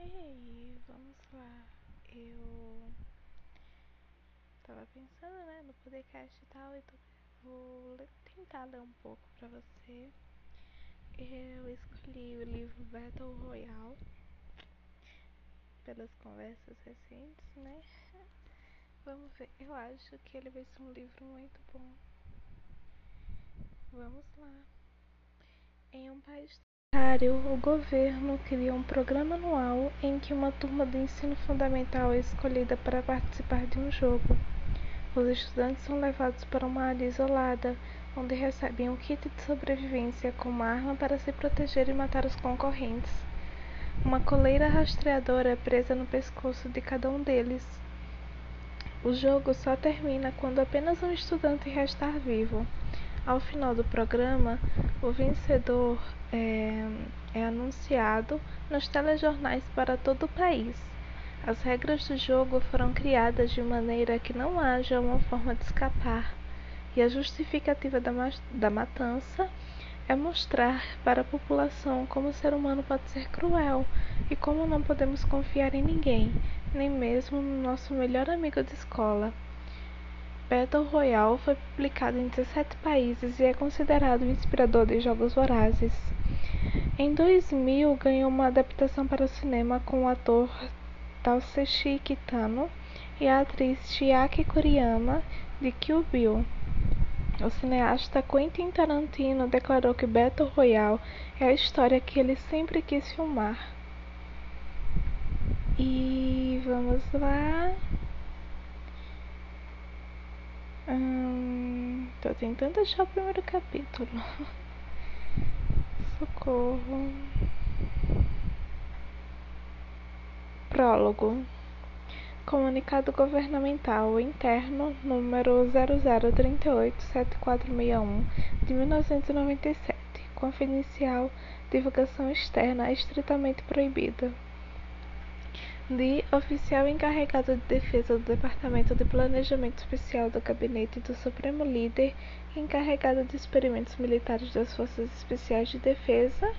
E aí, vamos lá. Eu tava pensando, né, no podcast e tal, então vou tentar ler um pouco pra você. Eu escolhi o livro Battle Royale pelas conversas recentes, né? Vamos ver. Eu acho que ele vai ser um livro muito bom. Vamos lá. Em um país o governo cria um programa anual em que uma turma do ensino fundamental é escolhida para participar de um jogo. Os estudantes são levados para uma área isolada, onde recebem um kit de sobrevivência com uma arma para se proteger e matar os concorrentes. Uma coleira rastreadora é presa no pescoço de cada um deles. O jogo só termina quando apenas um estudante restar vivo. Ao final do programa, o vencedor é, é anunciado nos telejornais para todo o país. As regras do jogo foram criadas de maneira que não haja uma forma de escapar, e a justificativa da, da matança é mostrar para a população como o ser humano pode ser cruel e como não podemos confiar em ninguém, nem mesmo no nosso melhor amigo de escola. Battle Royale foi publicado em 17 países e é considerado o inspirador de Jogos Vorazes. Em 2000, ganhou uma adaptação para o cinema com o ator Takeshi Kitano e a atriz Chiaki Kuriyama de Kill Bill. O cineasta Quentin Tarantino declarou que Battle Royale é a história que ele sempre quis filmar. E vamos lá. Hum, tô tentando achar o primeiro capítulo. Socorro. Prólogo. Comunicado governamental interno número 00387461 de 1997, confidencial, divulgação externa estritamente proibida de oficial encarregado de defesa do Departamento de Planejamento Especial do Gabinete do Supremo Líder encarregado de experimentos militares das Forças Especiais de Defesa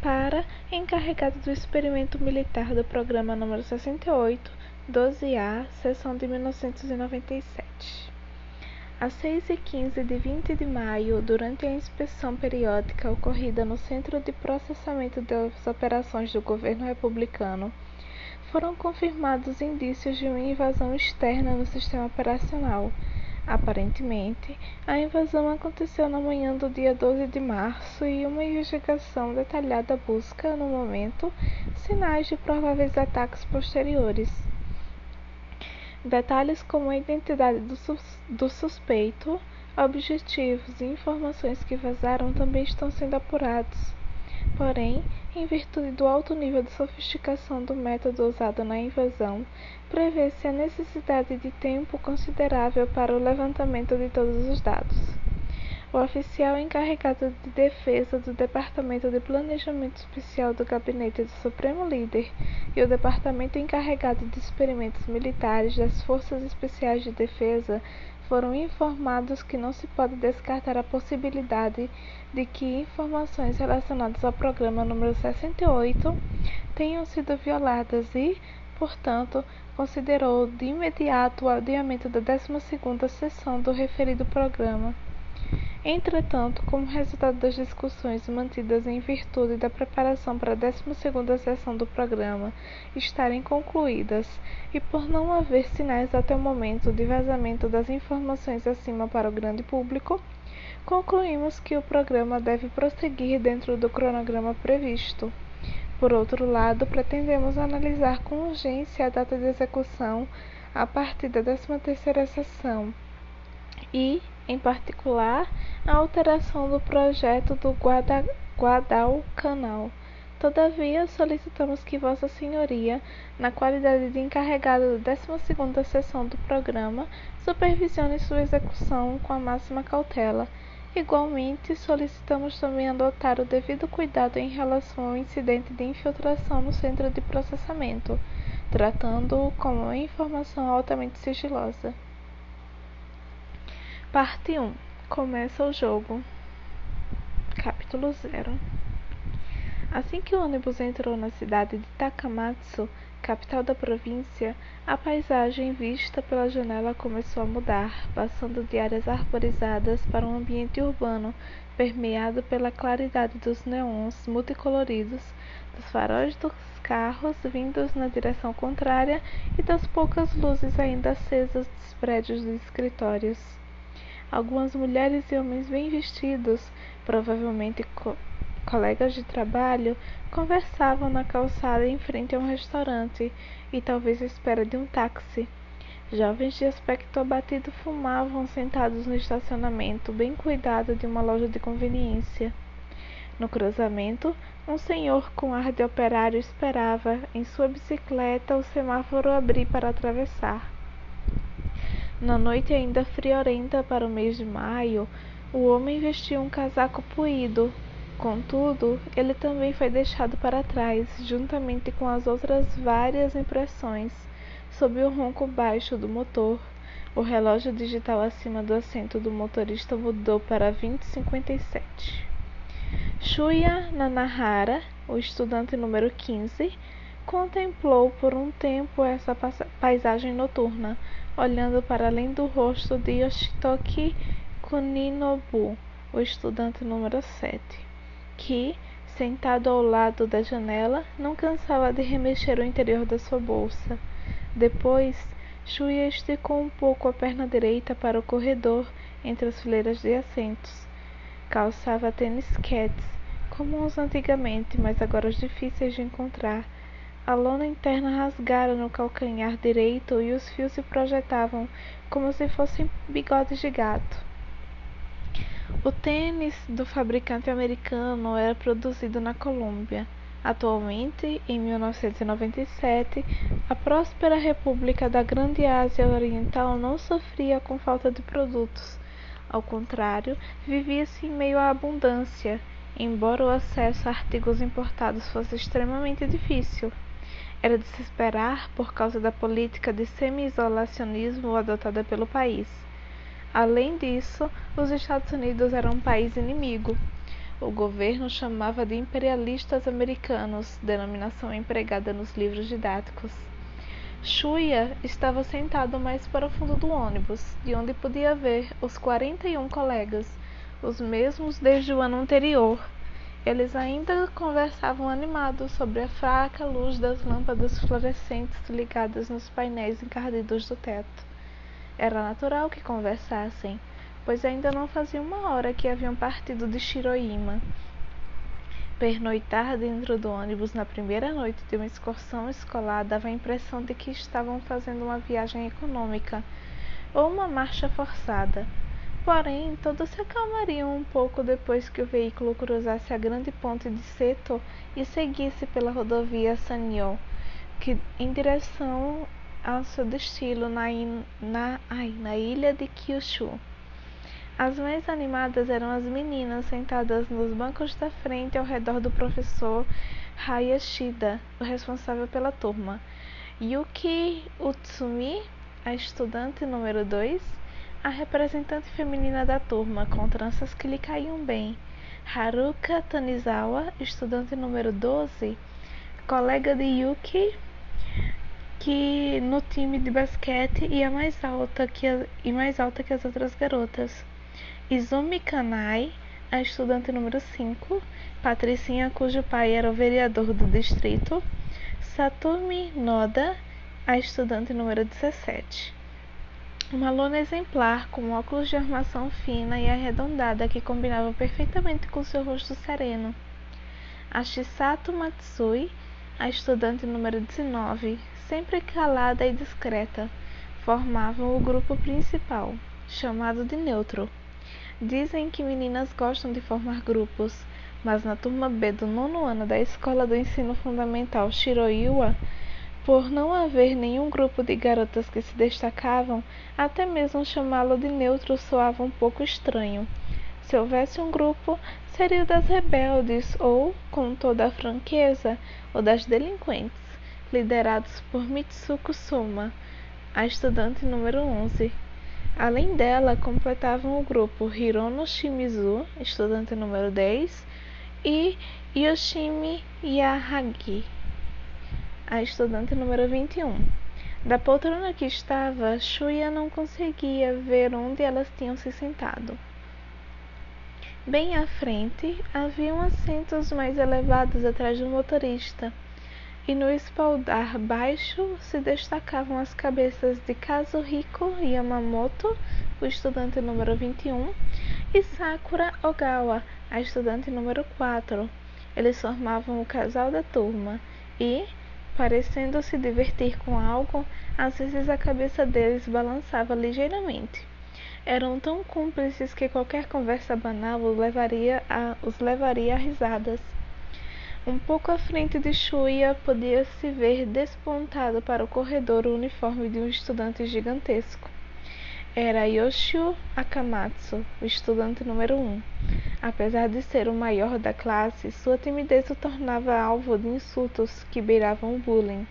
para encarregado do experimento militar do Programa número 68, 12A, sessão de 1997. Às 6 e 15 de 20 de maio, durante a inspeção periódica ocorrida no Centro de Processamento das Operações do Governo Republicano, foram confirmados indícios de uma invasão externa no sistema operacional. Aparentemente, a invasão aconteceu na manhã do dia 12 de março e uma investigação detalhada busca, no momento, sinais de prováveis ataques posteriores. Detalhes como a identidade do, sus do suspeito, objetivos e informações que vazaram também estão sendo apurados. Porém, em virtude do alto nível de sofisticação do método usado na invasão, prevê-se a necessidade de tempo considerável para o levantamento de todos os dados. O oficial encarregado de defesa do Departamento de Planejamento Especial do Gabinete do Supremo Líder e o Departamento encarregado de experimentos militares das Forças Especiais de Defesa foram informados que não se pode descartar a possibilidade de que informações relacionadas ao programa número 68 tenham sido violadas e, portanto, considerou de imediato o adiamento da 12ª sessão do referido programa. Entretanto, como resultado das discussões mantidas em virtude da preparação para a 12ª sessão do programa estarem concluídas e por não haver sinais até o momento de vazamento das informações acima para o grande público, concluímos que o programa deve prosseguir dentro do cronograma previsto. Por outro lado, pretendemos analisar com urgência a data de execução a partir da 13ª sessão e, em particular, a alteração do projeto do Guada, Guadalcanal. Todavia, solicitamos que Vossa Senhoria, na qualidade de encarregado da 12ª sessão do programa, supervisione sua execução com a máxima cautela. Igualmente, solicitamos também adotar o devido cuidado em relação ao incidente de infiltração no centro de processamento, tratando-o como informação altamente sigilosa. Parte 1 Começa o jogo. Capítulo 0 Assim que o ônibus entrou na cidade de Takamatsu, capital da província, a paisagem vista pela janela começou a mudar, passando de áreas arborizadas para um ambiente urbano permeado pela claridade dos neons multicoloridos, dos faróis dos carros vindos na direção contrária e das poucas luzes ainda acesas dos prédios dos escritórios. Algumas mulheres e homens bem vestidos, provavelmente co colegas de trabalho, conversavam na calçada em frente a um restaurante e talvez à espera de um táxi. Jovens de aspecto abatido fumavam sentados no estacionamento bem cuidado de uma loja de conveniência. No cruzamento, um senhor com ar de operário esperava, em sua bicicleta, o semáforo abrir para atravessar. Na noite ainda friorenta para o mês de maio, o homem vestia um casaco puído. Contudo, ele também foi deixado para trás, juntamente com as outras várias impressões, sob o ronco baixo do motor. O relógio digital acima do assento do motorista mudou para 2057. Shuya Nanahara, o estudante número 15, contemplou por um tempo essa paisagem noturna, olhando para além do rosto de Yoshitoki Kuninobu, o estudante número 7, que, sentado ao lado da janela, não cansava de remexer o interior da sua bolsa. Depois, Shuya esticou um pouco a perna direita para o corredor entre as fileiras de assentos Calçava tênis cats, comuns antigamente, mas agora difíceis de encontrar. A lona interna rasgara no calcanhar direito e os fios se projetavam como se fossem bigodes de gato. O tênis do fabricante americano era produzido na Colômbia. Atualmente, em 1997, a próspera República da Grande Ásia Oriental não sofria com falta de produtos ao contrário, vivia-se em meio à abundância, embora o acesso a artigos importados fosse extremamente difícil. Era de se esperar por causa da política de semi-isolacionismo adotada pelo país. Além disso, os Estados Unidos eram um país inimigo. O governo chamava de imperialistas americanos, denominação empregada nos livros didáticos. Shuya estava sentado mais para o fundo do ônibus, de onde podia ver os quarenta e um colegas, os mesmos desde o ano anterior. Eles ainda conversavam animados sobre a fraca luz das lâmpadas fluorescentes ligadas nos painéis encardidos do teto. Era natural que conversassem, pois ainda não fazia uma hora que haviam partido de Shiroima Pernoitar dentro do ônibus na primeira noite de uma excursão escolar dava a impressão de que estavam fazendo uma viagem econômica ou uma marcha forçada. Porém, todos se acalmariam um pouco depois que o veículo cruzasse a grande ponte de Seto e seguisse pela rodovia Sanyo, que em direção ao seu destino na, na, ai, na ilha de Kyushu. As mais animadas eram as meninas sentadas nos bancos da frente ao redor do professor Hayashida, o responsável pela turma. Yuki Utsumi, a estudante número 2, a representante feminina da turma, com tranças que lhe caíam bem. Haruka Tanizawa, estudante número 12, colega de Yuki, que no time de basquete ia mais alta que e mais alta que as outras garotas. Izumi Kanai, a estudante número 5, Patricinha, cujo pai era o vereador do distrito, Satumi Noda, a estudante número 17. Uma lona exemplar com óculos de armação fina e arredondada que combinavam perfeitamente com seu rosto sereno. A Shisato Matsui, a estudante número 19, sempre calada e discreta, formavam o grupo principal, chamado de neutro. Dizem que meninas gostam de formar grupos, mas na turma B do nono ano da Escola do Ensino Fundamental Shiroiwa, por não haver nenhum grupo de garotas que se destacavam, até mesmo chamá-lo de neutro soava um pouco estranho. Se houvesse um grupo, seria o das rebeldes ou, com toda a franqueza, o das delinquentes, liderados por Mitsuko Soma, a estudante número 11, Além dela, completavam o grupo Hirono Shimizu, estudante número 10, e Yoshimi Yahagi, a estudante número 21. Da poltrona que estava, Shuya não conseguia ver onde elas tinham se sentado. Bem à frente, haviam assentos mais elevados atrás do motorista, e no espaldar baixo se destacavam as cabeças de Kazuhiko Yamamoto, o estudante número 21, e Sakura Ogawa, a estudante número 4. Eles formavam o casal da turma e, parecendo se divertir com algo, às vezes a cabeça deles balançava ligeiramente. Eram tão cúmplices que qualquer conversa banal os levaria a, os levaria a risadas. Um pouco à frente de Shuya podia-se ver despontado para o corredor o uniforme de um estudante gigantesco. Era Yoshio Akamatsu, o estudante número um. Apesar de ser o maior da classe, sua timidez o tornava alvo de insultos que beiravam o bullying.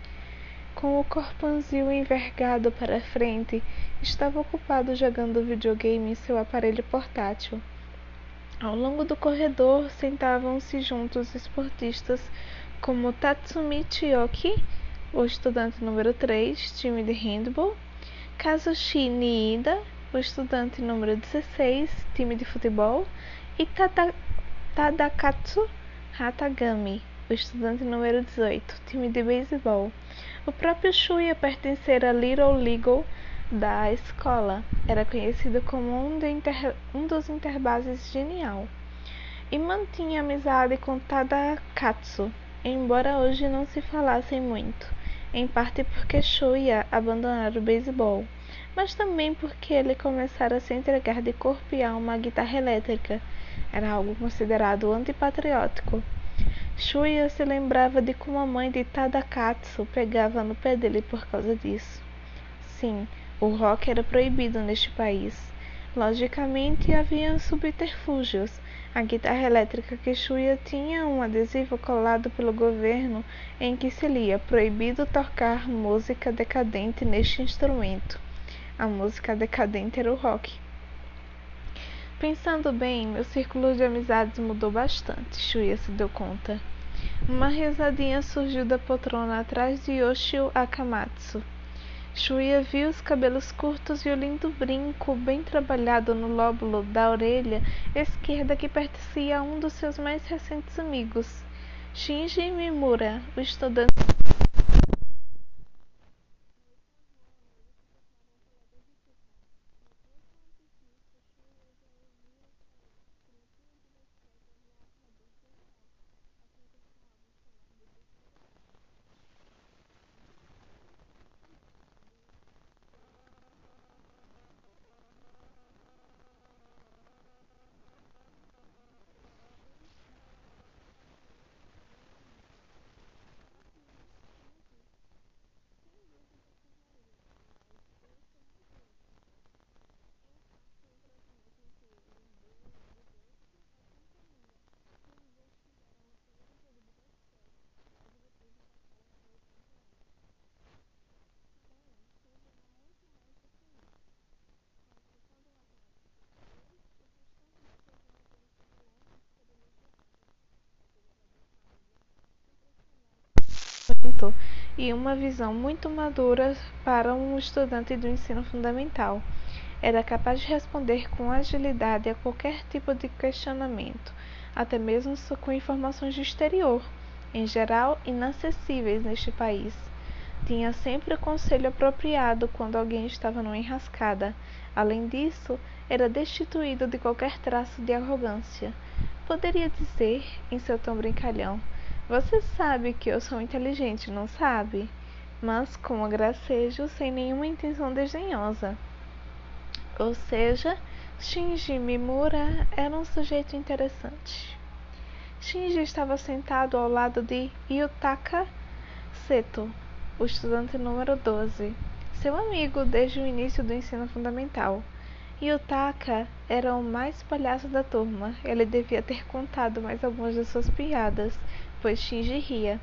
Com o corpãozinho envergado para frente, estava ocupado jogando videogame em seu aparelho portátil. Ao longo do corredor sentavam-se juntos esportistas como Tatsumi Chiyoki, o estudante número 3, time de handball, Kazushi Niida, o estudante número 16, time de futebol, e Tada Tadakatsu Hatagami, o estudante número 18, time de beisebol. O próprio Shuya pertencera à Little League da escola. Era conhecido como um, inter, um dos interbases genial. E mantinha amizade com Tadakatsu, embora hoje não se falassem muito, em parte porque Shuya abandonara o beisebol, mas também porque ele começara a se entregar de corpo e alma à guitarra elétrica. Era algo considerado antipatriótico. Shuya se lembrava de como a mãe de Tadakatsu pegava no pé dele por causa disso. Sim, o rock era proibido neste país. Logicamente, havia subterfúgios. A guitarra elétrica que Shuya tinha um adesivo colado pelo governo em que se lia proibido tocar música decadente neste instrumento. A música decadente era o rock. Pensando bem, meu círculo de amizades mudou bastante, Shuya se deu conta. Uma risadinha surgiu da poltrona atrás de Yoshio Akamatsu. Shuya viu os cabelos curtos e o lindo brinco bem trabalhado no lóbulo da orelha esquerda que pertencia a um dos seus mais recentes amigos, Shinji Mimura, o estudante e uma visão muito madura para um estudante do ensino fundamental. Era capaz de responder com agilidade a qualquer tipo de questionamento, até mesmo com informações do exterior, em geral inacessíveis neste país. Tinha sempre o conselho apropriado quando alguém estava numa enrascada. Além disso, era destituído de qualquer traço de arrogância. Poderia dizer, em seu tom brincalhão, você sabe que eu sou inteligente, não sabe? Mas com gracejo, sem nenhuma intenção desdenhosa. Ou seja, Shinji Mimura era um sujeito interessante. Shinji estava sentado ao lado de Yutaka Seto, o estudante número 12, seu amigo desde o início do ensino fundamental. Yutaka era o mais palhaço da turma. Ele devia ter contado mais algumas de suas piadas, pois Shinji ria.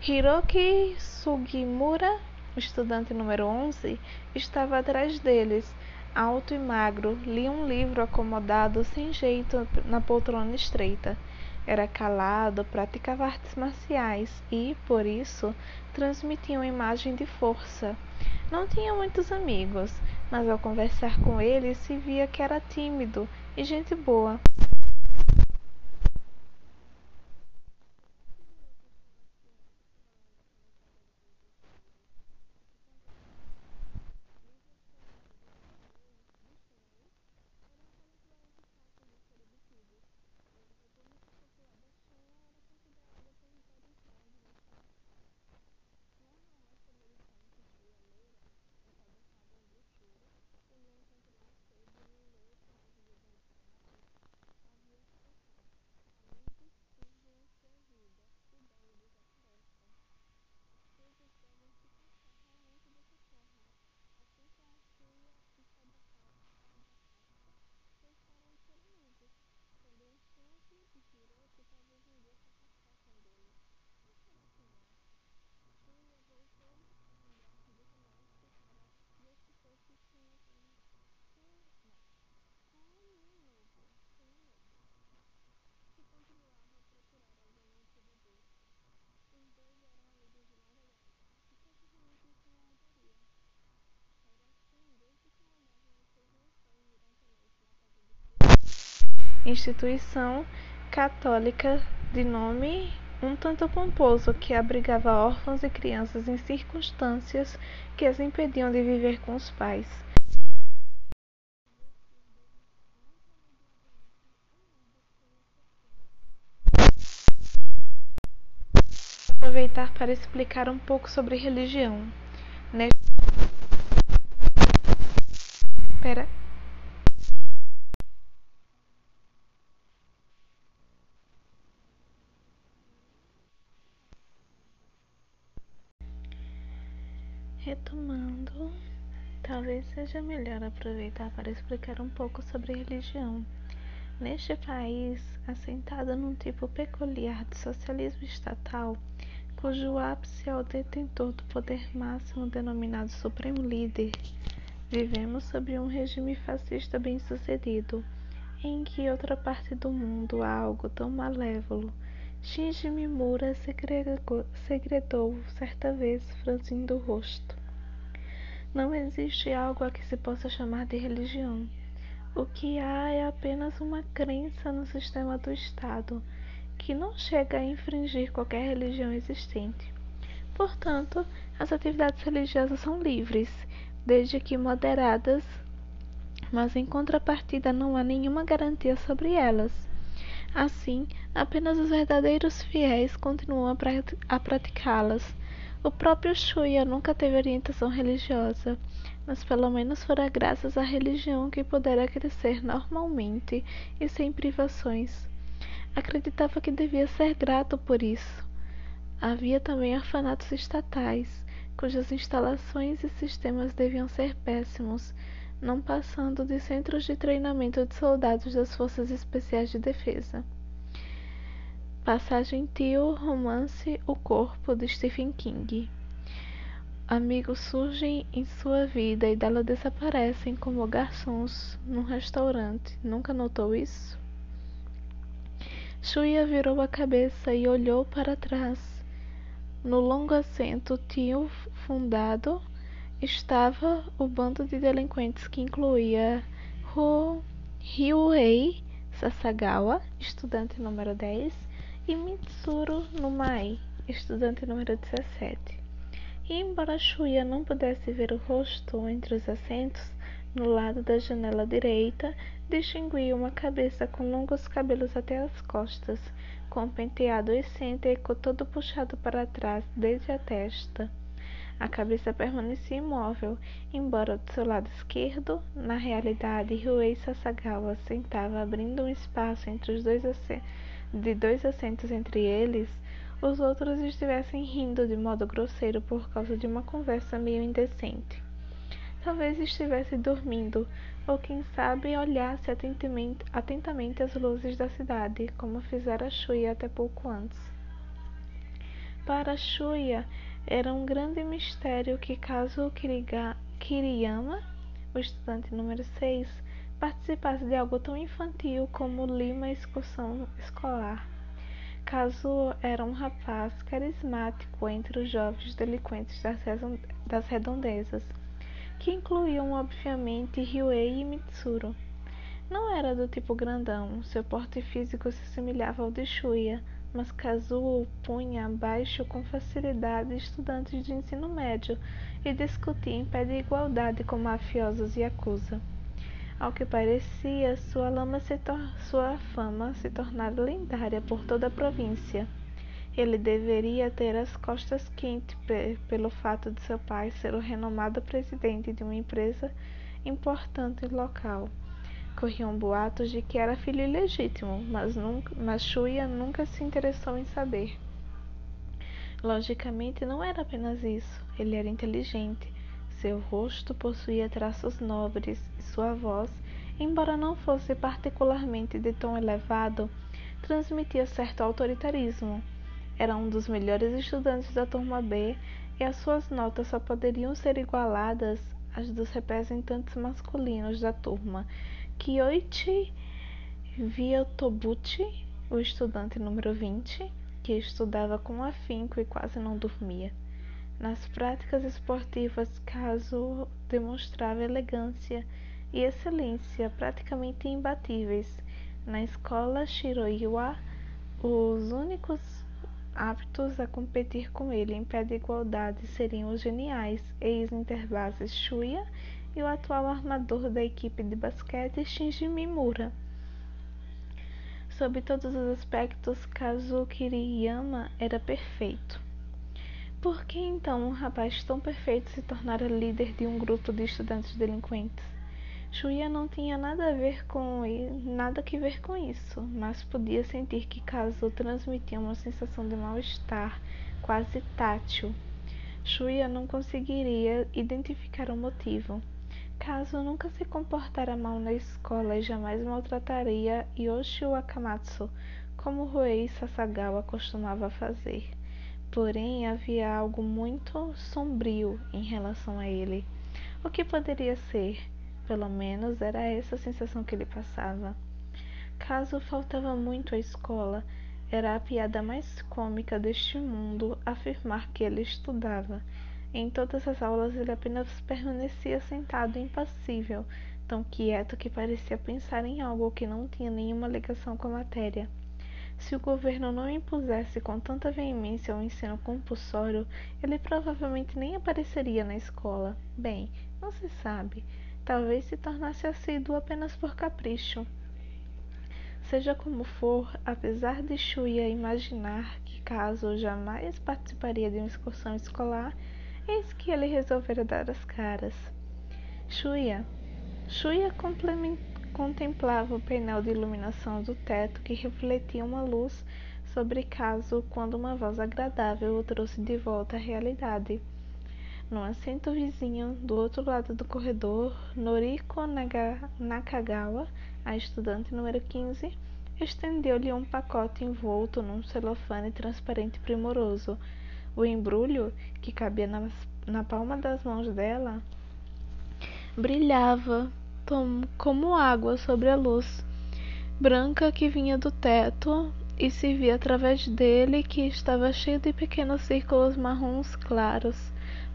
Hiroki Sugimura, o estudante número 11, estava atrás deles, alto e magro, lia um livro acomodado sem jeito na poltrona estreita. Era calado, praticava artes marciais e, por isso, transmitia uma imagem de força. Não tinha muitos amigos, mas ao conversar com ele se via que era tímido e gente boa. Instituição católica de nome um tanto pomposo que abrigava órfãos e crianças em circunstâncias que as impediam de viver com os pais. aproveitar para explicar um pouco sobre religião. Seja melhor aproveitar para explicar um pouco sobre religião. Neste país, assentado num tipo peculiar de socialismo estatal, cujo ápice é o detentor do poder máximo denominado Supremo Líder, vivemos sob um regime fascista bem-sucedido, em que outra parte do mundo há algo tão malévolo Shinji Mimura segredou certa vez, franzindo o rosto. Não existe algo a que se possa chamar de religião. O que há é apenas uma crença no sistema do Estado, que não chega a infringir qualquer religião existente. Portanto, as atividades religiosas são livres, desde que moderadas, mas em contrapartida não há nenhuma garantia sobre elas. Assim, apenas os verdadeiros fiéis continuam a praticá-las. O próprio Shuya nunca teve orientação religiosa, mas pelo menos fora graças à religião que pudera crescer normalmente e sem privações. Acreditava que devia ser grato por isso. Havia também orfanatos estatais, cujas instalações e sistemas deviam ser péssimos, não passando de centros de treinamento de soldados das Forças Especiais de Defesa. Passagem Tio, romance O Corpo, de Stephen King. Amigos surgem em sua vida e dela desaparecem como garçons num restaurante. Nunca notou isso? Shuya virou a cabeça e olhou para trás. No longo assento tio fundado estava o bando de delinquentes que incluía Ryuhei Sasagawa, estudante número 10, e Mitsuru Numai, estudante número 17. E embora Shuya não pudesse ver o rosto entre os assentos, no lado da janela direita, distinguia uma cabeça com longos cabelos até as costas, com um penteado excêntrico todo puxado para trás desde a testa. A cabeça permanecia imóvel, embora do seu lado esquerdo, na realidade, Ruei Sasagawa sentava abrindo um espaço entre os dois de dois assentos entre eles, os outros estivessem rindo de modo grosseiro por causa de uma conversa meio indecente. Talvez estivesse dormindo, ou quem sabe olhasse atentamente, as luzes da cidade, como fizera Shuya até pouco antes. Para Shuya, era um grande mistério que caso Kiriyama, o estudante número 6, participasse de algo tão infantil como lima excursão escolar. Kazuo era um rapaz carismático entre os jovens delinquentes das redondezas, que incluíam obviamente Ryuei e Mitsuru. Não era do tipo grandão, seu porte físico se assemelhava ao de Shuya, mas Kazuo punha abaixo com facilidade estudantes de ensino médio e discutia em pé de igualdade com mafiosos e acusa. Ao que parecia, sua, sua fama se tornara lendária por toda a província. Ele deveria ter as costas quentes pelo fato de seu pai ser o renomado presidente de uma empresa importante local. Corriam boatos de que era filho ilegítimo, mas, nunca, mas Shuya nunca se interessou em saber. Logicamente, não era apenas isso. Ele era inteligente. Seu rosto possuía traços nobres e sua voz, embora não fosse particularmente de tom elevado, transmitia certo autoritarismo. Era um dos melhores estudantes da turma B e as suas notas só poderiam ser igualadas às dos representantes masculinos da turma, Kyoichi Viotobuchi, o estudante número 20, que estudava com afinco e quase não dormia. Nas práticas esportivas, Kazuo demonstrava elegância e excelência praticamente imbatíveis. Na escola Shiroiwa, os únicos aptos a competir com ele em pé de igualdade seriam os geniais ex-interbases Shuya e o atual armador da equipe de basquete Shinji Mimura. Sob todos os aspectos, Kazuo Kiriyama era perfeito. Por que então um rapaz tão perfeito se tornara líder de um grupo de estudantes delinquentes? Shuya não tinha nada a ver com nada que ver com isso, mas podia sentir que Kazuo transmitia uma sensação de mal-estar, quase tátil. Shuya não conseguiria identificar o motivo. Caso nunca se comportara mal na escola e jamais maltrataria Yoshi Wakamatsu, como Ruei Sasagawa costumava fazer. Porém, havia algo muito sombrio em relação a ele. O que poderia ser? Pelo menos era essa a sensação que ele passava. Caso faltava muito à escola, era a piada mais cômica deste mundo afirmar que ele estudava em todas as aulas ele apenas permanecia sentado impassível, tão quieto que parecia pensar em algo que não tinha nenhuma ligação com a matéria. Se o governo não impusesse com tanta veemência o ensino compulsório, ele provavelmente nem apareceria na escola. Bem, não se sabe. Talvez se tornasse assíduo apenas por capricho. Seja como for, apesar de Shuya imaginar que caso jamais participaria de uma excursão escolar, Eis que ele resolvera dar as caras. Shuya. Shuya contemplava o painel de iluminação do teto que refletia uma luz sobre caso quando uma voz agradável o trouxe de volta à realidade. No assento vizinho, do outro lado do corredor, Noriko Naga Nakagawa, a estudante número 15, estendeu-lhe um pacote envolto num celofane transparente primoroso. O embrulho, que cabia na, na palma das mãos dela, brilhava como água sobre a luz branca que vinha do teto e se via através dele que estava cheio de pequenos círculos marrons claros,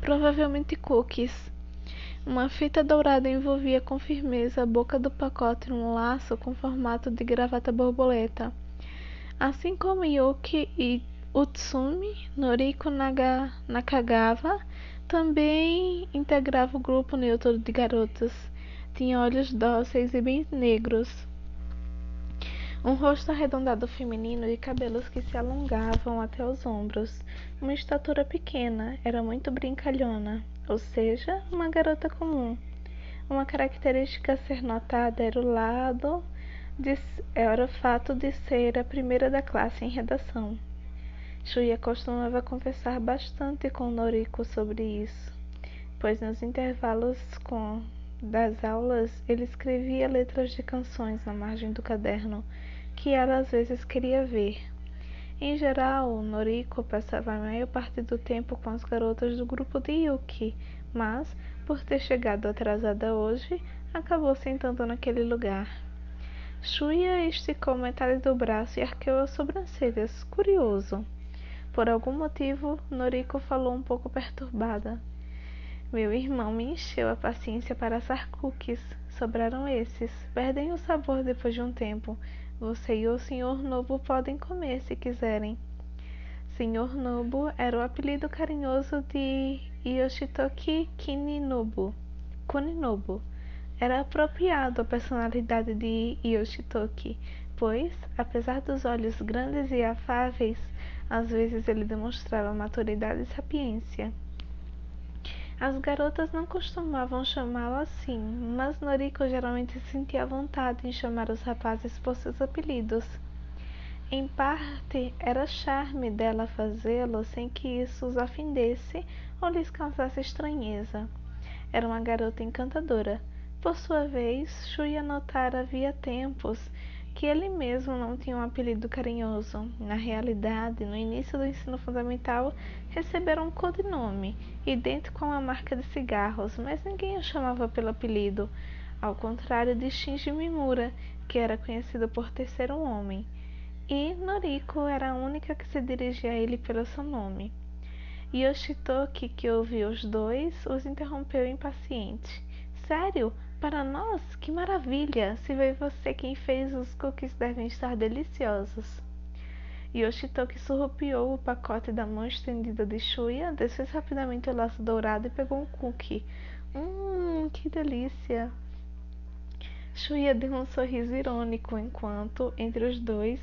provavelmente cookies. Uma fita dourada envolvia com firmeza a boca do pacote num laço com formato de gravata borboleta. Assim como Yuki e Utsumi Noriko Naga, Nakagawa também integrava o grupo neutro de garotas. Tinha olhos dóceis e bem negros, um rosto arredondado feminino e cabelos que se alongavam até os ombros. Uma estatura pequena, era muito brincalhona, ou seja, uma garota comum. Uma característica a ser notada era o lado de, era o fato de ser a primeira da classe em redação. Shuya costumava conversar bastante com Noriko sobre isso, pois nos intervalos com das aulas ele escrevia letras de canções na margem do caderno que ela às vezes queria ver. Em geral, Noriko passava a maior parte do tempo com as garotas do grupo de Yuki, mas, por ter chegado atrasada hoje, acabou sentando naquele lugar. Shuya esticou metade do braço e arqueou as sobrancelhas, curioso. Por algum motivo, Noriko falou um pouco perturbada. Meu irmão me encheu a paciência para assar cookies. Sobraram esses. Perdem o sabor depois de um tempo. Você e o Sr. Nobu podem comer se quiserem. Sr. Nobu era o apelido carinhoso de Yoshitoki Kininobu. Kuninobu. Era apropriado à personalidade de Yoshitoki, pois, apesar dos olhos grandes e afáveis, às vezes ele demonstrava maturidade e sapiência. As garotas não costumavam chamá-lo assim, mas Noriko geralmente sentia vontade em chamar os rapazes por seus apelidos. Em parte, era charme dela fazê-lo sem que isso os ofendesse ou lhes causasse estranheza. Era uma garota encantadora. Por sua vez, Shuya notara havia tempos que ele mesmo não tinha um apelido carinhoso. Na realidade, no início do ensino fundamental, receberam um codinome, idêntico a uma marca de cigarros, mas ninguém o chamava pelo apelido, ao contrário de Shinji Mimura, que era conhecido por ter um homem. E Noriko era a única que se dirigia a ele pelo seu nome. Yoshitoki, que ouviu os dois, os interrompeu impaciente. Sério? Para nós, que maravilha! Se foi você quem fez, os cookies devem estar deliciosos. Yoshitoki surrupiou o pacote da mão estendida de Shuya, desfez rapidamente o laço dourado e pegou um cookie. Hum, que delícia! Shuya deu um sorriso irônico enquanto, entre os dois,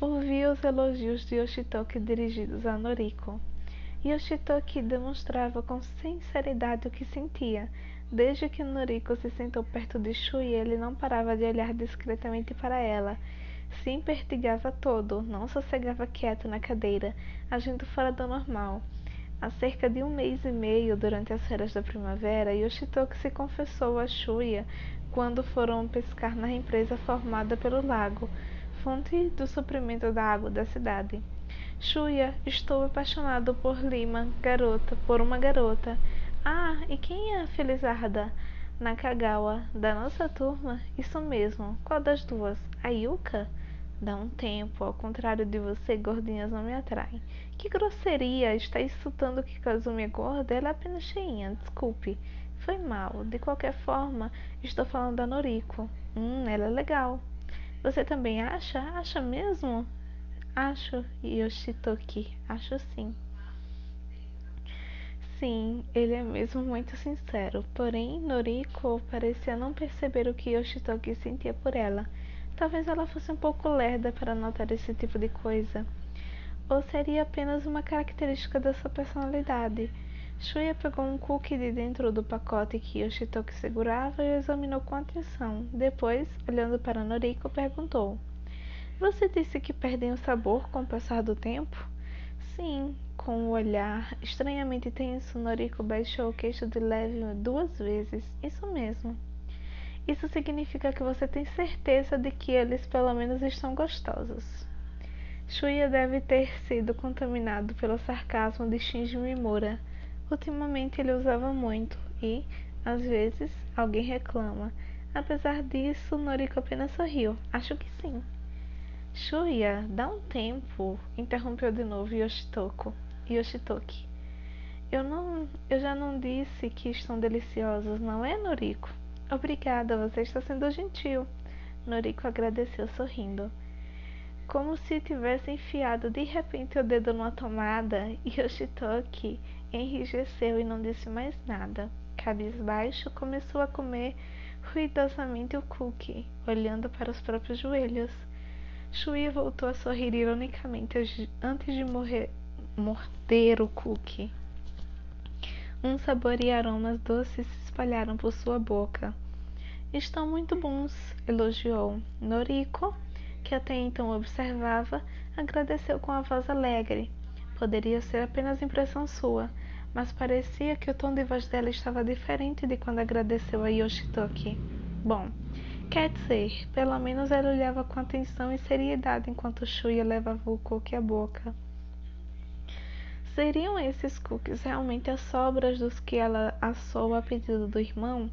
ouvia os elogios de Yoshitoki dirigidos a Noriko. Yoshitoki demonstrava com sinceridade o que sentia Desde que Noriko se sentou perto de Shui, ele não parava de olhar discretamente para ela. Se impertigava todo, não sossegava quieto na cadeira, agindo fora do normal. Há cerca de um mês e meio, durante as férias da primavera, Yoshitoku se confessou a Shuya quando foram pescar na empresa formada pelo lago, fonte do suprimento da água da cidade. Shuya, estou apaixonado por Lima, garota, por uma garota. Ah, e quem é a Felizarda? Nakagawa, da nossa turma? Isso mesmo. Qual das duas? A Yuka? Dá um tempo, ao contrário de você, gordinhas não me atraem. Que grosseria! Está insultando que Kazumi é gorda? Ela é apenas cheinha, desculpe. Foi mal. De qualquer forma, estou falando da Noriko. Hum, ela é legal. Você também acha? Acha mesmo? Acho, Yoshitoki. Acho sim. Sim, ele é mesmo muito sincero. Porém, Noriko parecia não perceber o que Yoshitoki sentia por ela. Talvez ela fosse um pouco lerda para notar esse tipo de coisa. Ou seria apenas uma característica da sua personalidade. Shuya pegou um cookie de dentro do pacote que Yoshitoki segurava e o examinou com atenção. Depois, olhando para Noriko, perguntou: Você disse que perdem o sabor com o passar do tempo? Sim, com o olhar estranhamente tenso, Noriko baixou o queixo de leve duas vezes. Isso mesmo. Isso significa que você tem certeza de que eles pelo menos estão gostosos. Shuya deve ter sido contaminado pelo sarcasmo de Shinji Mimura. Ultimamente ele usava muito e, às vezes, alguém reclama. Apesar disso, Noriko apenas sorriu. Acho que sim. Shuya, dá um tempo, interrompeu de novo Yoshitoko. Yoshitoki. Eu não, eu já não disse que estão deliciosos, não é, Noriko? Obrigada, você está sendo gentil. Noriko agradeceu sorrindo. Como se tivesse enfiado de repente o dedo numa tomada, Yoshitoki enrijeceu e não disse mais nada. Cabisbaixo, começou a comer ruidosamente o cookie, olhando para os próprios joelhos. Shui voltou a sorrir ironicamente antes de morrer, morder o cookie. Um sabor e aromas doces se espalharam por sua boca. Estão muito bons, elogiou. Noriko, que até então observava, agradeceu com a voz alegre. Poderia ser apenas impressão sua, mas parecia que o tom de voz dela estava diferente de quando agradeceu a Yoshitoki. Bom, Quer dizer, pelo menos ela olhava com atenção e seriedade enquanto Shuya levava o cookie à boca. Seriam esses cookies realmente as sobras dos que ela assou a pedido do irmão?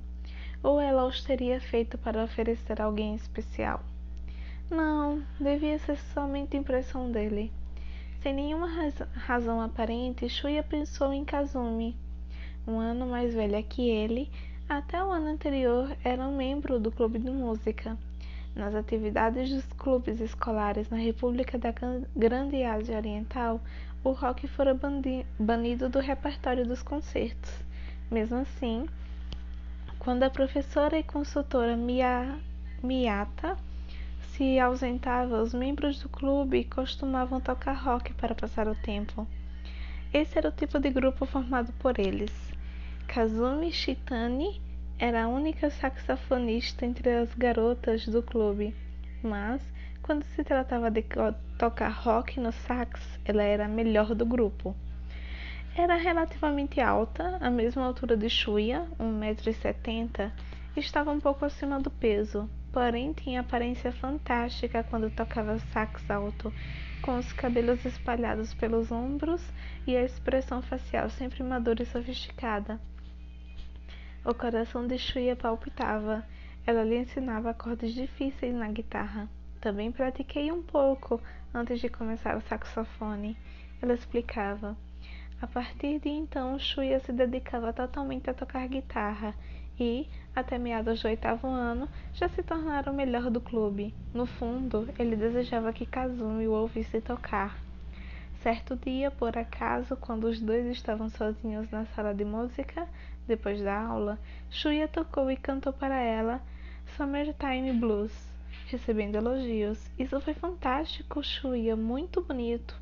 Ou ela os teria feito para oferecer a alguém especial? Não, devia ser somente impressão dele. Sem nenhuma raz razão aparente, Shuya pensou em Kazumi. Um ano mais velha que ele, até o ano anterior era um membro do clube de música. Nas atividades dos clubes escolares na República da Grande Ásia Oriental, o rock fora banido do repertório dos concertos. Mesmo assim, quando a professora e consultora Miyata se ausentava, os membros do clube costumavam tocar rock para passar o tempo. Esse era o tipo de grupo formado por eles. Kazumi Shitani era a única saxofonista entre as garotas do clube, mas quando se tratava de tocar rock no sax, ela era a melhor do grupo. Era relativamente alta, a mesma altura de Shuya, 1,70m, e estava um pouco acima do peso, porém tinha aparência fantástica quando tocava sax alto, com os cabelos espalhados pelos ombros e a expressão facial sempre madura e sofisticada. O coração de Shuya palpitava. Ela lhe ensinava acordes difíceis na guitarra. Também pratiquei um pouco antes de começar o saxofone. Ela explicava. A partir de então, Shuya se dedicava totalmente a tocar guitarra e, até meados do oitavo ano, já se tornara o melhor do clube. No fundo, ele desejava que Kazumi o ouvisse tocar. Certo dia, por acaso, quando os dois estavam sozinhos na sala de música, depois da aula, Shuya tocou e cantou para ela Summertime Blues, recebendo elogios. Isso foi fantástico, Shuya, muito bonito.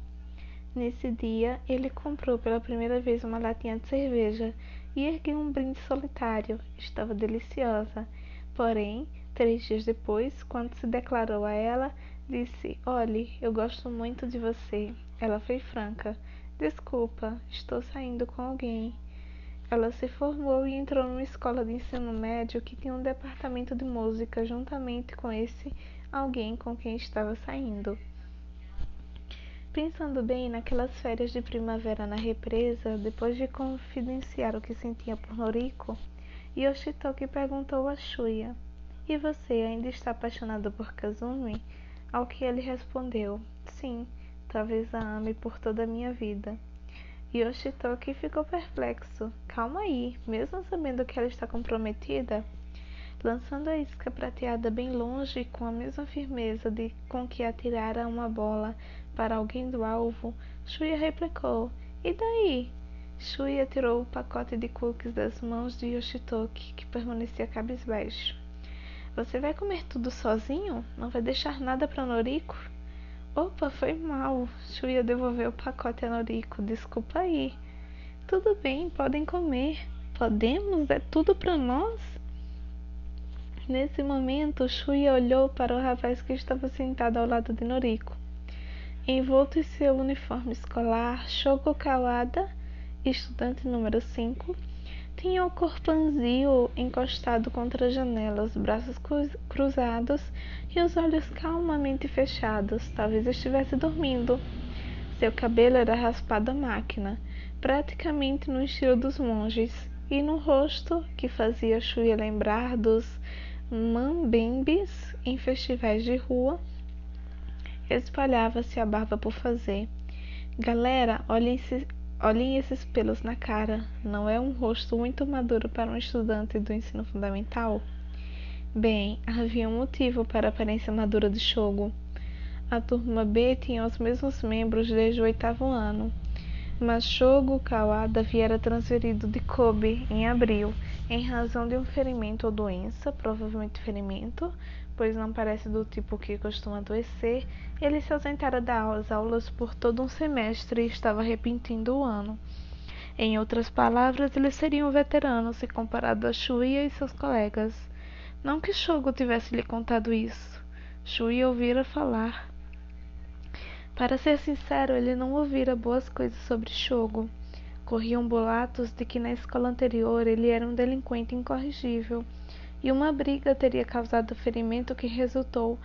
Nesse dia, ele comprou pela primeira vez uma latinha de cerveja e ergueu um brinde solitário. Estava deliciosa. Porém, três dias depois, quando se declarou a ela, disse: Olhe, eu gosto muito de você. Ela foi franca. Desculpa, estou saindo com alguém. Ela se formou e entrou numa escola de ensino médio que tinha um departamento de música juntamente com esse alguém com quem estava saindo. Pensando bem, naquelas férias de primavera na represa, depois de confidenciar o que sentia por Noriko, Yoshitoki perguntou a Shuya: E você ainda está apaixonado por Kazumi? Ao que ele respondeu: Sim, talvez a ame por toda a minha vida. Yoshitoki ficou perplexo. Calma aí, mesmo sabendo que ela está comprometida? lançando a isca prateada bem longe com a mesma firmeza de com que atirara uma bola para alguém do alvo, Shuya replicou: E daí? Shuya tirou o pacote de cookies das mãos de Yoshitoki, que permanecia cabisbaixo. Você vai comer tudo sozinho? Não vai deixar nada para Noriko? Opa, foi mal. Shuya devolveu o pacote a Noriko. Desculpa aí. Tudo bem, podem comer. Podemos? É tudo para nós? Nesse momento, Shuya olhou para o rapaz que estava sentado ao lado de Noriko. Envolto em seu uniforme escolar, Shoko Kawada, estudante número 5, tinha o corpanzil encostado contra a janela, os braços cruzados e os olhos calmamente fechados, talvez estivesse dormindo. Seu cabelo era raspado à máquina, praticamente no estilo dos monges, e no rosto, que fazia Shuya lembrar dos mambembes em festivais de rua, espalhava-se a barba por fazer. Galera, olhem, olhem esses pelos na cara. Não é um rosto muito maduro para um estudante do ensino fundamental? Bem, havia um motivo para a aparência madura de Shogo. A turma B tinha os mesmos membros desde o oitavo ano, mas Shogo Kawada viera transferido de Kobe em abril em razão de um ferimento ou doença, provavelmente ferimento, pois não parece do tipo que costuma adoecer, ele se ausentara das aulas por todo um semestre e estava repetindo o ano. Em outras palavras, ele seria um veterano se comparado a Shuya e seus colegas. Não que Shogo tivesse lhe contado isso. Shuya ouvira falar. Para ser sincero, ele não ouvira boas coisas sobre Shogo. Corriam boatos de que na escola anterior ele era um delinquente incorrigível e uma briga teria causado o ferimento que resultou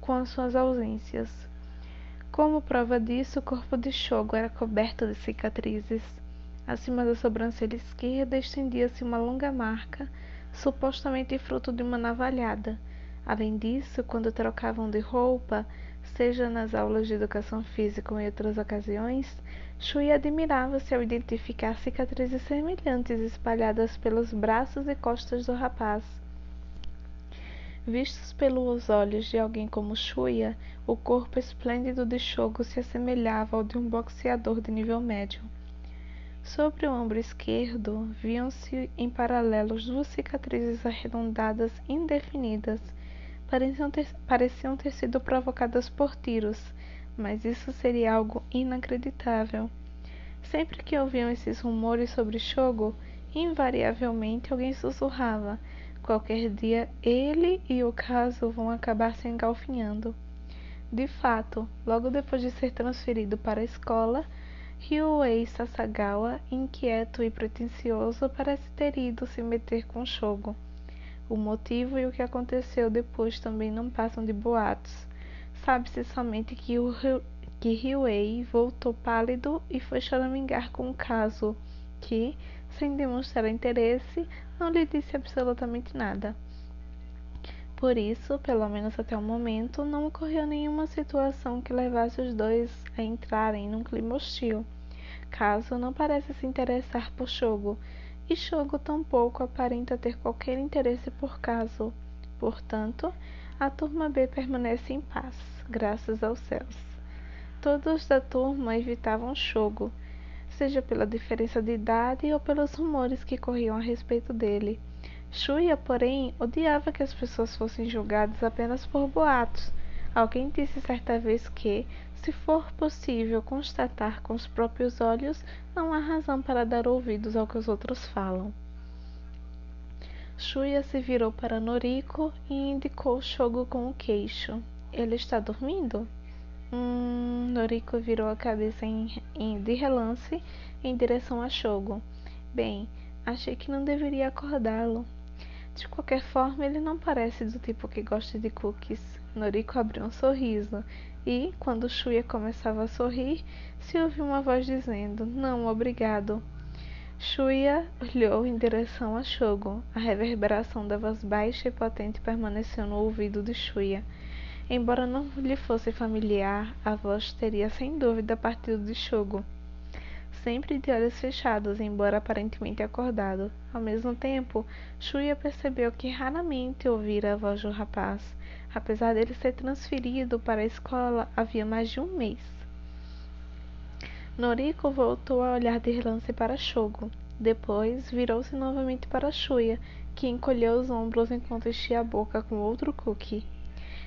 com as suas ausências. Como prova disso, o corpo de Shogo era coberto de cicatrizes. Acima da sobrancelha esquerda estendia-se uma longa marca, supostamente fruto de uma navalhada. Além disso, quando trocavam de roupa, seja nas aulas de educação física ou em outras ocasiões, Shui admirava-se ao identificar cicatrizes semelhantes espalhadas pelos braços e costas do rapaz. Vistos pelos olhos de alguém como Shuya, o corpo esplêndido de Shogo se assemelhava ao de um boxeador de nível médio. Sobre o ombro esquerdo, viam-se em paralelo duas cicatrizes arredondadas indefinidas. Pareciam ter, pareciam ter sido provocadas por tiros, mas isso seria algo inacreditável. Sempre que ouviam esses rumores sobre Shogo, invariavelmente alguém sussurrava Qualquer dia ele e o caso vão acabar se engalfinhando. De fato, logo depois de ser transferido para a escola, Ryuei Sasagawa, inquieto e pretensioso, parece ter ido se meter com Shogo. O motivo e o que aconteceu depois também não passam de boatos. Sabe-se somente que, o, que Ryuei voltou pálido e foi choramingar com o caso, que, sem demonstrar interesse, não lhe disse absolutamente nada. Por isso, pelo menos até o momento, não ocorreu nenhuma situação que levasse os dois a entrarem num clima hostil. Caso não parece se interessar por Shogo, e Shogo tampouco aparenta ter qualquer interesse por Caso. Portanto, a turma B permanece em paz, graças aos céus. Todos da turma evitavam Shogo, seja pela diferença de idade ou pelos rumores que corriam a respeito dele. Shuya, porém, odiava que as pessoas fossem julgadas apenas por boatos. Alguém disse certa vez que, se for possível constatar com os próprios olhos, não há razão para dar ouvidos ao que os outros falam. Shuya se virou para Noriko e indicou Shogo com o queixo. Ele está dormindo? Hum, Noriko virou a cabeça em, de relance em direção a Shogo. Bem, achei que não deveria acordá-lo. De qualquer forma, ele não parece do tipo que gosta de cookies. Noriko abriu um sorriso e, quando Shuya começava a sorrir, se ouviu uma voz dizendo: Não, obrigado. Shuya olhou em direção a Shogo. A reverberação da voz baixa e potente permaneceu no ouvido de Shuya. Embora não lhe fosse familiar, a voz teria sem dúvida partido de Shogo, sempre de olhos fechados, embora aparentemente acordado. Ao mesmo tempo, Shuya percebeu que raramente ouvira a voz do rapaz, apesar dele ser transferido para a escola havia mais de um mês. Noriko voltou a olhar de relance para Shogo. Depois, virou-se novamente para Shuya, que encolheu os ombros enquanto enchia a boca com outro cookie.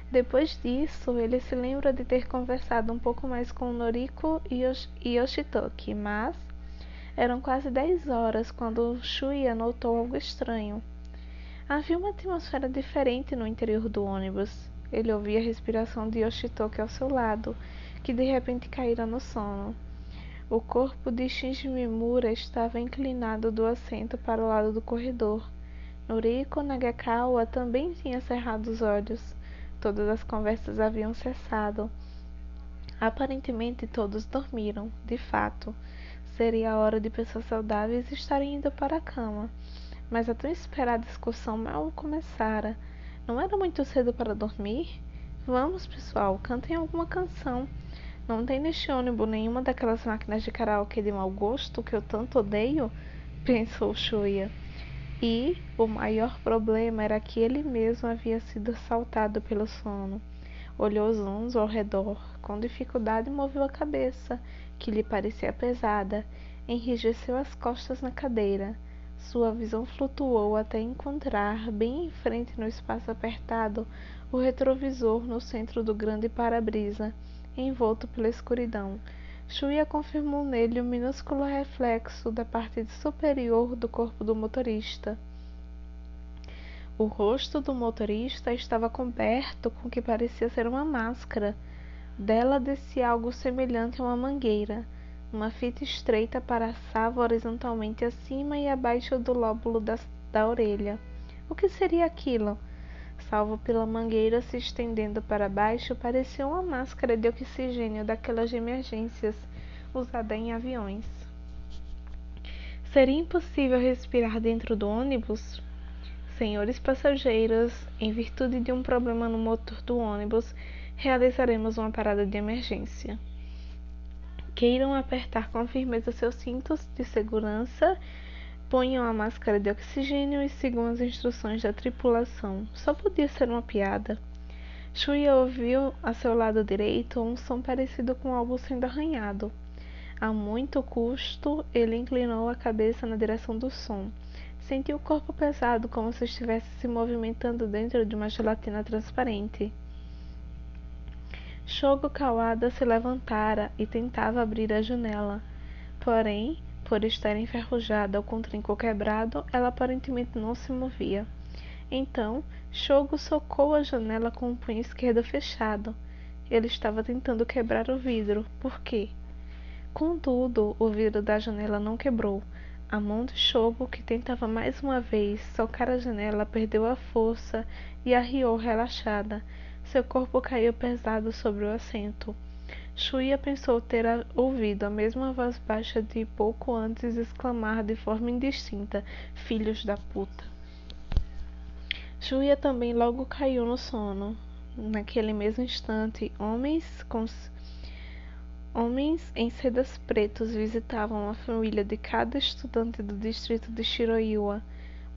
Depois disso, ele se lembra de ter conversado um pouco mais com Noriko e Yoshitoki, mas eram quase dez horas quando Shuya notou algo estranho. Havia uma atmosfera diferente no interior do ônibus. Ele ouvia a respiração de Yoshitoki ao seu lado, que de repente caíra no sono. O corpo de Shinji Mimura estava inclinado do assento para o lado do corredor. Noriko Nagakawa também tinha cerrado os olhos. Todas as conversas haviam cessado. Aparentemente todos dormiram, de fato. Seria a hora de pessoas saudáveis estarem indo para a cama. Mas a tão esperada excursão mal começara. Não era muito cedo para dormir? Vamos, pessoal, cantem alguma canção. Não tem neste ônibus nenhuma daquelas máquinas de karaokê de mau gosto que eu tanto odeio? Pensou Shuya. E o maior problema era que ele mesmo havia sido assaltado pelo sono. Olhou os uns ao redor, com dificuldade moveu a cabeça, que lhe parecia pesada, enrijeceu as costas na cadeira. Sua visão flutuou até encontrar, bem em frente no espaço apertado, o retrovisor no centro do grande para-brisa, envolto pela escuridão. Shuya confirmou nele o minúsculo reflexo da parte superior do corpo do motorista. O rosto do motorista estava coberto com o que parecia ser uma máscara. Dela descia algo semelhante a uma mangueira. Uma fita estreita passava horizontalmente acima e abaixo do lóbulo da, da orelha. O que seria aquilo? Salvo pela mangueira se estendendo para baixo, parecia uma máscara de oxigênio daquelas de emergências usada em aviões. Seria impossível respirar dentro do ônibus? Senhores passageiros, em virtude de um problema no motor do ônibus, realizaremos uma parada de emergência. Queiram apertar com firmeza seus cintos de segurança, ponham a máscara de oxigênio e sigam as instruções da tripulação. Só podia ser uma piada. Shuya ouviu a seu lado direito um som parecido com algo sendo arranhado. A muito custo, ele inclinou a cabeça na direção do som. Sentiu o corpo pesado, como se estivesse se movimentando dentro de uma gelatina transparente. Shogo Kawada se levantara e tentava abrir a janela. Porém, por estar enferrujada ou com o trinco quebrado, ela aparentemente não se movia. Então, Shogo socou a janela com o punho esquerdo fechado. Ele estava tentando quebrar o vidro. Por quê? Contudo, o vidro da janela não quebrou. A mão de Shogo, que tentava mais uma vez socar a janela, perdeu a força e arriou relaxada. Seu corpo caiu pesado sobre o assento. Shuya pensou ter ouvido a mesma voz baixa de pouco antes exclamar de forma indistinta: Filhos da puta! Julia também logo caiu no sono. Naquele mesmo instante, homens com homens em sedas pretos visitavam a família de cada estudante do distrito de Shiroiwa.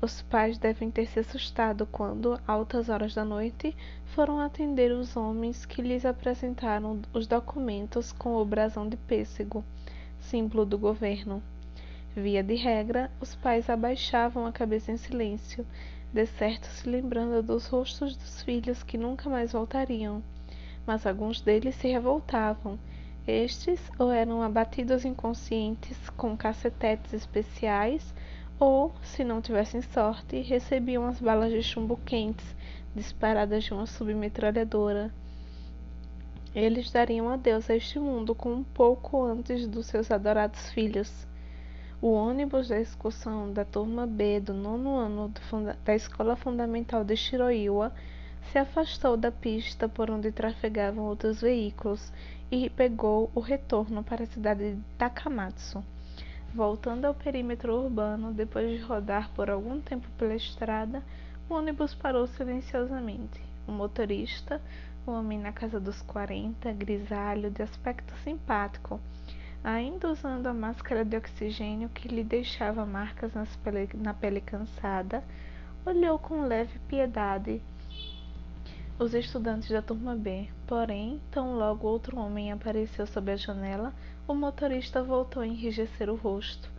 Os pais devem ter se assustado quando, altas horas da noite, foram atender os homens que lhes apresentaram os documentos com o brasão de pêssego, símbolo do governo. Via de regra, os pais abaixavam a cabeça em silêncio, de certo se lembrando dos rostos dos filhos que nunca mais voltariam. Mas alguns deles se revoltavam. Estes ou eram abatidos inconscientes com cacetetes especiais, ou, se não tivessem sorte, recebiam as balas de chumbo quentes disparadas de uma submetralhadora. Eles dariam adeus a este mundo com um pouco antes dos seus adorados filhos. O ônibus da excursão da turma B do nono ano da Escola Fundamental de Shiroiwa se afastou da pista por onde trafegavam outros veículos e pegou o retorno para a cidade de Takamatsu. Voltando ao perímetro urbano, depois de rodar por algum tempo pela estrada, o ônibus parou silenciosamente. O motorista, um homem na casa dos 40, grisalho, de aspecto simpático, ainda usando a máscara de oxigênio que lhe deixava marcas pele, na pele cansada, olhou com leve piedade os estudantes da turma B. Porém, tão logo outro homem apareceu sob a janela, o motorista voltou a enrijecer o rosto.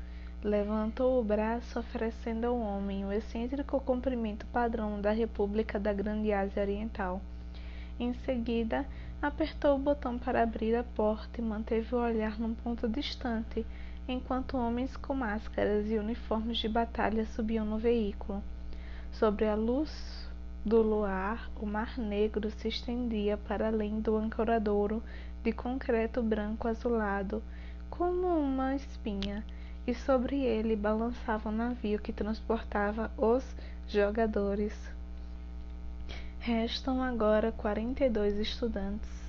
Levantou o braço, oferecendo ao homem o excêntrico cumprimento padrão da República da Grande Ásia Oriental. Em seguida, apertou o botão para abrir a porta e manteve o olhar num ponto distante, enquanto homens com máscaras e uniformes de batalha subiam no veículo. Sobre a luz do luar, o mar negro se estendia para além do ancoradouro de concreto branco azulado, como uma espinha, e sobre ele balançava o navio que transportava os jogadores. Restam agora quarenta e dois estudantes.